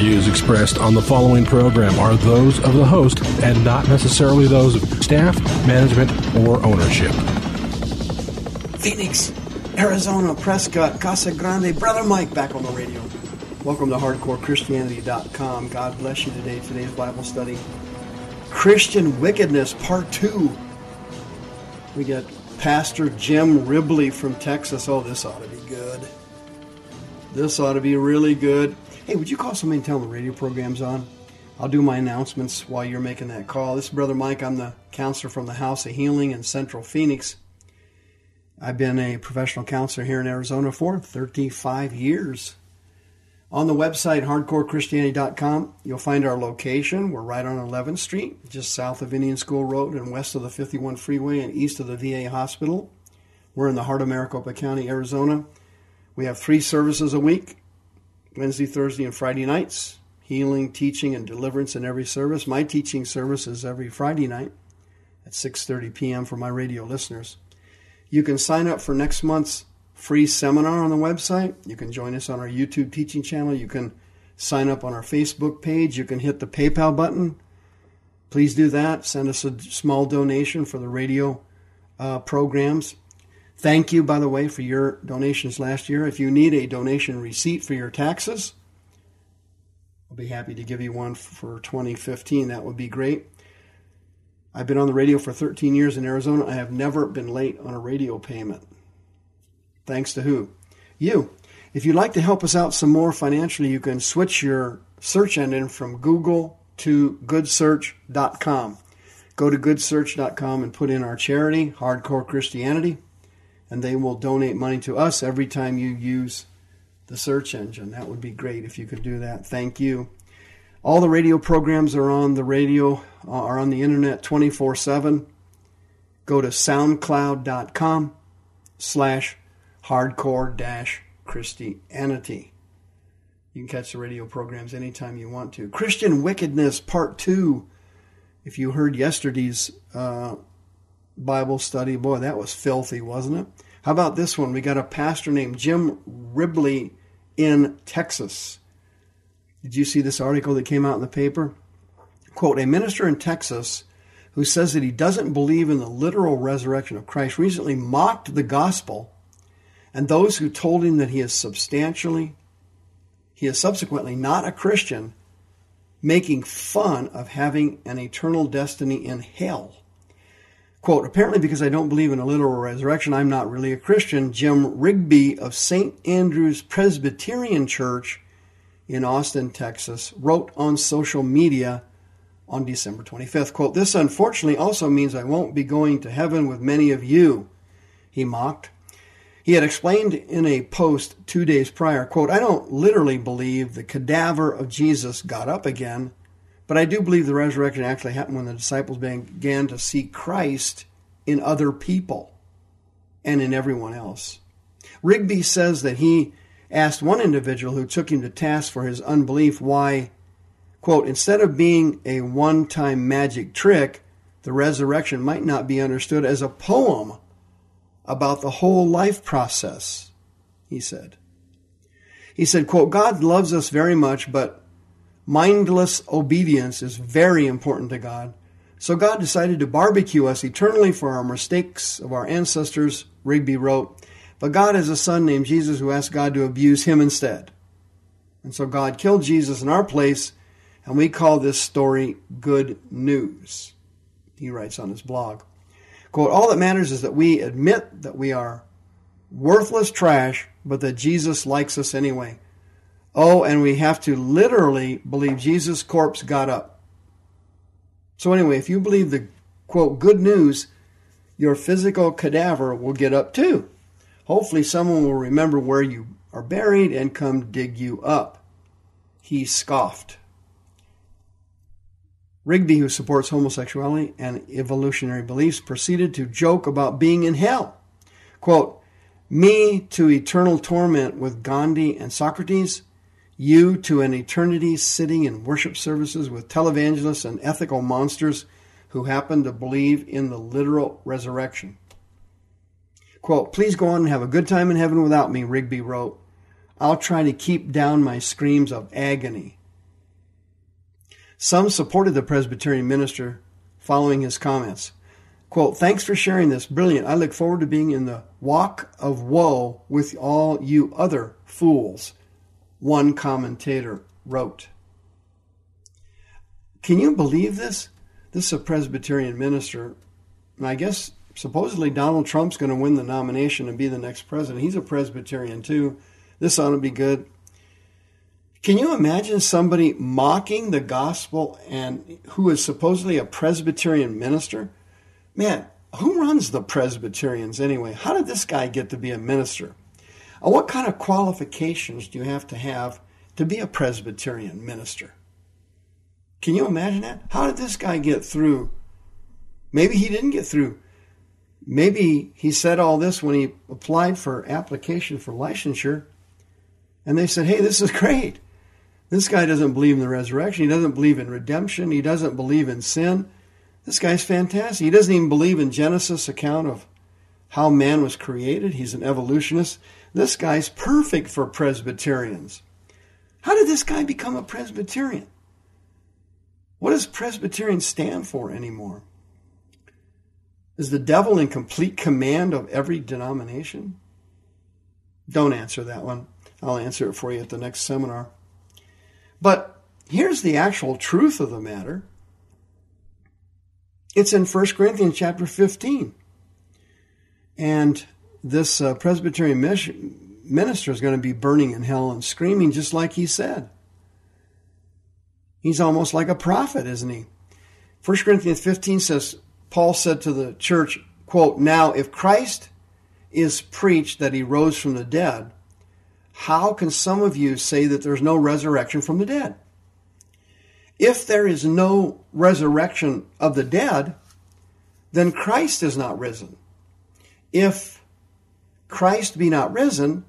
views expressed on the following program are those of the host and not necessarily those of staff, management, or ownership. Phoenix, Arizona, Prescott, Casa Grande, Brother Mike back on the radio. Welcome to HardcoreChristianity.com. God bless you today. Today's Bible study Christian Wickedness, Part 2. We got Pastor Jim Ribley from Texas. Oh, this ought to be good. This ought to be really good. Hey, would you call somebody and tell them the radio program's on? I'll do my announcements while you're making that call. This is Brother Mike. I'm the counselor from the House of Healing in Central Phoenix. I've been a professional counselor here in Arizona for 35 years. On the website, hardcorechristianity.com, you'll find our location. We're right on 11th Street, just south of Indian School Road and west of the 51 Freeway and east of the VA Hospital. We're in the heart of Maricopa County, Arizona. We have three services a week Wednesday, Thursday, and Friday nights. Healing, teaching, and deliverance in every service. My teaching service is every Friday night at 6:30 p.m. for my radio listeners. You can sign up for next month's free seminar on the website. You can join us on our YouTube teaching channel. You can sign up on our Facebook page. You can hit the PayPal button. Please do that. Send us a small donation for the radio uh, programs. Thank you, by the way, for your donations last year. If you need a donation receipt for your taxes, I'll be happy to give you one for 2015. That would be great. I've been on the radio for 13 years in Arizona. I have never been late on a radio payment. Thanks to who? You. If you'd like to help us out some more financially, you can switch your search engine from Google to goodsearch.com. Go to goodsearch.com and put in our charity, Hardcore Christianity, and they will donate money to us every time you use the search engine. That would be great if you could do that. Thank you. All the radio programs are on the radio, uh, are on the internet 24 7. Go to soundcloud.com slash hardcore dash Christianity. You can catch the radio programs anytime you want to. Christian Wickedness Part 2. If you heard yesterday's uh, Bible study, boy, that was filthy, wasn't it? How about this one? We got a pastor named Jim Ribley in Texas. Did you see this article that came out in the paper? Quote A minister in Texas who says that he doesn't believe in the literal resurrection of Christ recently mocked the gospel and those who told him that he is substantially, he is subsequently not a Christian, making fun of having an eternal destiny in hell. Quote, apparently because I don't believe in a literal resurrection, I'm not really a Christian. Jim Rigby of St. Andrew's Presbyterian Church in Austin, Texas, wrote on social media on December 25th, quote, this unfortunately also means I won't be going to heaven with many of you, he mocked. He had explained in a post two days prior, quote, I don't literally believe the cadaver of Jesus got up again, but I do believe the resurrection actually happened when the disciples began to see Christ in other people and in everyone else. Rigby says that he asked one individual who took him to task for his unbelief why, quote, instead of being a one time magic trick, the resurrection might not be understood as a poem about the whole life process, he said. He said, quote, God loves us very much, but mindless obedience is very important to God. So God decided to barbecue us eternally for our mistakes of our ancestors, Rigby wrote. But God has a son named Jesus who asked God to abuse him instead. And so God killed Jesus in our place, and we call this story good news. He writes on his blog. Quote, all that matters is that we admit that we are worthless trash, but that Jesus likes us anyway. Oh, and we have to literally believe Jesus' corpse got up. So, anyway, if you believe the quote good news, your physical cadaver will get up too. Hopefully, someone will remember where you are buried and come dig you up. He scoffed. Rigby, who supports homosexuality and evolutionary beliefs, proceeded to joke about being in hell. Quote, Me to eternal torment with Gandhi and Socrates, you to an eternity sitting in worship services with televangelists and ethical monsters who happen to believe in the literal resurrection. Quote, Please go on and have a good time in heaven without me, Rigby wrote. I'll try to keep down my screams of agony. Some supported the Presbyterian minister following his comments. Quote, Thanks for sharing this. Brilliant. I look forward to being in the walk of woe with all you other fools, one commentator wrote. Can you believe this? This is a Presbyterian minister, and I guess supposedly Donald Trump's going to win the nomination and be the next president. He's a Presbyterian too. This ought to be good. Can you imagine somebody mocking the gospel and who is supposedly a Presbyterian minister? Man, who runs the Presbyterians anyway? How did this guy get to be a minister? Uh, what kind of qualifications do you have to have to be a Presbyterian minister? Can you imagine that? How did this guy get through? Maybe he didn't get through. Maybe he said all this when he applied for application for licensure, and they said, "Hey, this is great. This guy doesn't believe in the resurrection. He doesn't believe in redemption. He doesn't believe in sin. This guy's fantastic. He doesn't even believe in Genesis account of how man was created. He's an evolutionist. This guy's perfect for Presbyterians. How did this guy become a Presbyterian? What does Presbyterian stand for anymore? Is the devil in complete command of every denomination? Don't answer that one. I'll answer it for you at the next seminar. But here's the actual truth of the matter. It's in 1 Corinthians chapter 15. And this uh, Presbyterian minister is going to be burning in hell and screaming just like he said. He's almost like a prophet, isn't he? 1 Corinthians 15 says, Paul said to the church, quote, Now if Christ is preached that he rose from the dead, how can some of you say that there's no resurrection from the dead? If there is no resurrection of the dead, then Christ is not risen. If Christ be not risen,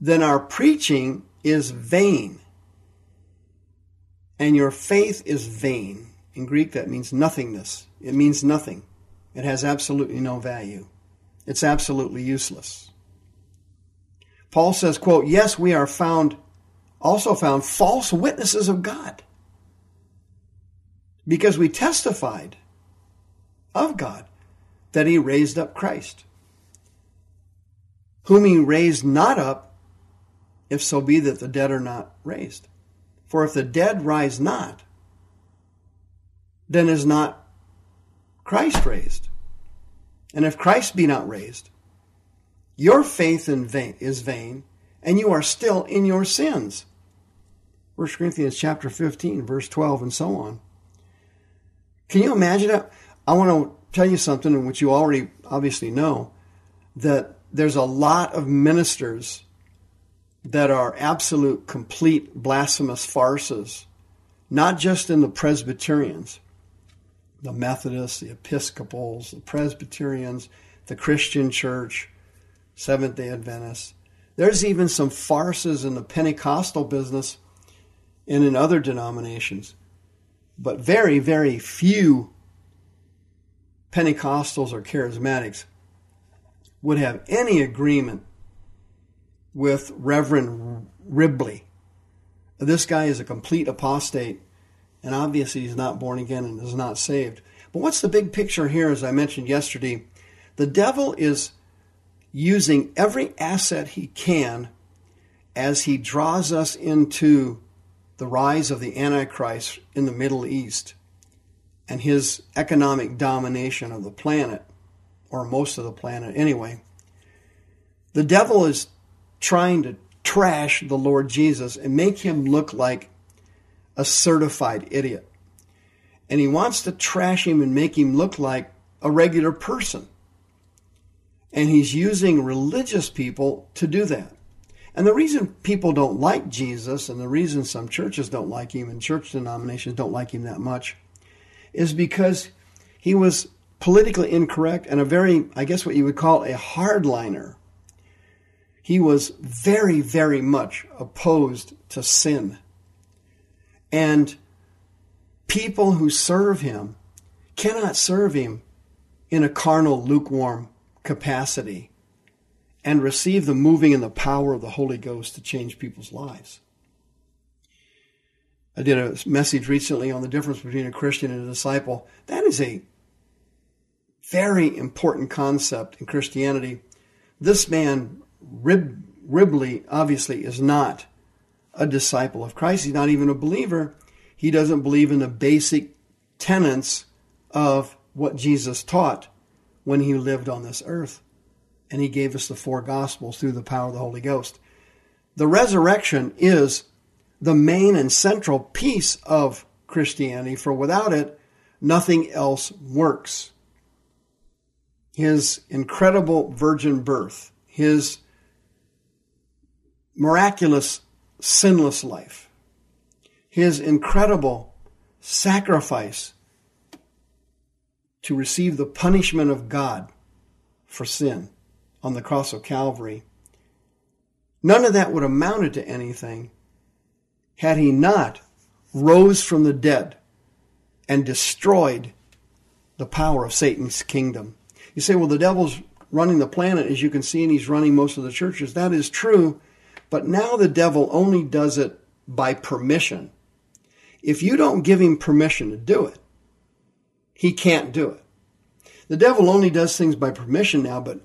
then our preaching is vain, and your faith is vain. In Greek, that means nothingness. It means nothing. It has absolutely no value. It's absolutely useless. Paul says, quote, yes, we are found, also found false witnesses of God because we testified of God that he raised up Christ, whom he raised not up, if so be that the dead are not raised. For if the dead rise not, then is not Christ raised. And if Christ be not raised, your faith in vain, is vain, and you are still in your sins. 1 Corinthians chapter 15, verse 12, and so on. Can you imagine that? I want to tell you something in which you already obviously know that there's a lot of ministers that are absolute, complete blasphemous farces, not just in the Presbyterians, the Methodists, the Episcopals, the Presbyterians, the Christian church, Seventh day Adventists. There's even some farces in the Pentecostal business and in other denominations. But very, very few Pentecostals or charismatics would have any agreement with Reverend Ribley. This guy is a complete apostate, and obviously he's not born again and is not saved. But what's the big picture here, as I mentioned yesterday? The devil is using every asset he can as he draws us into the rise of the Antichrist in the Middle East and his economic domination of the planet, or most of the planet anyway. The devil is trying to trash the Lord Jesus and make him look like a certified idiot. And he wants to trash him and make him look like a regular person. And he's using religious people to do that. And the reason people don't like Jesus and the reason some churches don't like him and church denominations don't like him that much is because he was politically incorrect and a very, I guess what you would call a hardliner. He was very, very much opposed to sin. And people who serve him cannot serve him in a carnal, lukewarm capacity and receive the moving and the power of the Holy Ghost to change people's lives. I did a message recently on the difference between a Christian and a disciple. That is a very important concept in Christianity. This man, Rib, Ribley, obviously is not a disciple of Christ. He's not even a believer. He doesn't believe in the basic tenets of what Jesus taught when he lived on this earth. And he gave us the four gospels through the power of the Holy Ghost. The resurrection is the main and central piece of Christianity, for without it, nothing else works. His incredible virgin birth, his miraculous sinless life, his incredible sacrifice to receive the punishment of God for sin on the cross of Calvary. None of that would have amounted to anything had he not rose from the dead and destroyed the power of Satan's kingdom. You say, well, the devil's running the planet, as you can see, and he's running most of the churches. That is true, but now the devil only does it by permission. If you don't give him permission to do it, he can't do it. The devil only does things by permission now, but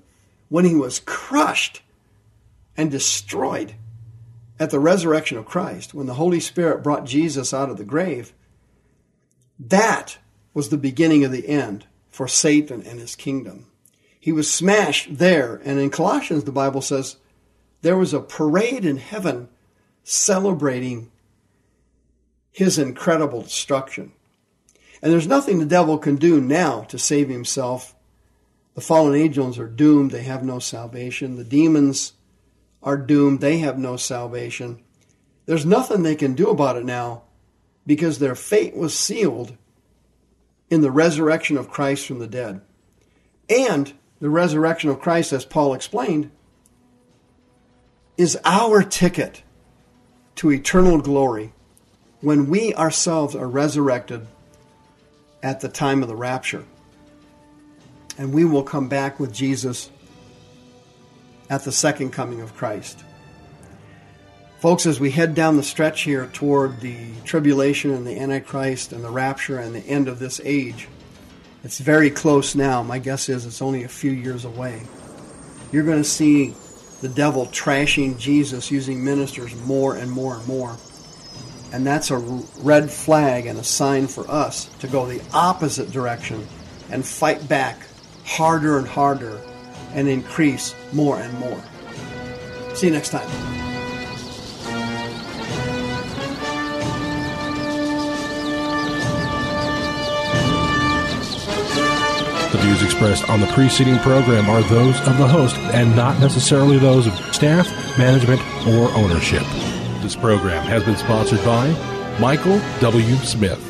when he was crushed and destroyed at the resurrection of Christ, when the Holy Spirit brought Jesus out of the grave, that was the beginning of the end for Satan and his kingdom. He was smashed there. And in Colossians, the Bible says there was a parade in heaven celebrating his incredible destruction. And there's nothing the devil can do now to save himself. The fallen angels are doomed. They have no salvation. The demons are doomed. They have no salvation. There's nothing they can do about it now because their fate was sealed in the resurrection of Christ from the dead. And the resurrection of Christ, as Paul explained, is our ticket to eternal glory when we ourselves are resurrected at the time of the rapture. And we will come back with Jesus at the second coming of Christ. Folks, as we head down the stretch here toward the tribulation and the Antichrist and the rapture and the end of this age, it's very close now. My guess is it's only a few years away. You're going to see the devil trashing Jesus using ministers more and more and more. And that's a red flag and a sign for us to go the opposite direction and fight back harder and harder and increase more and more. See you next time. The views expressed on the preceding program are those of the host and not necessarily those of staff, management, or ownership. This program has been sponsored by Michael W. Smith.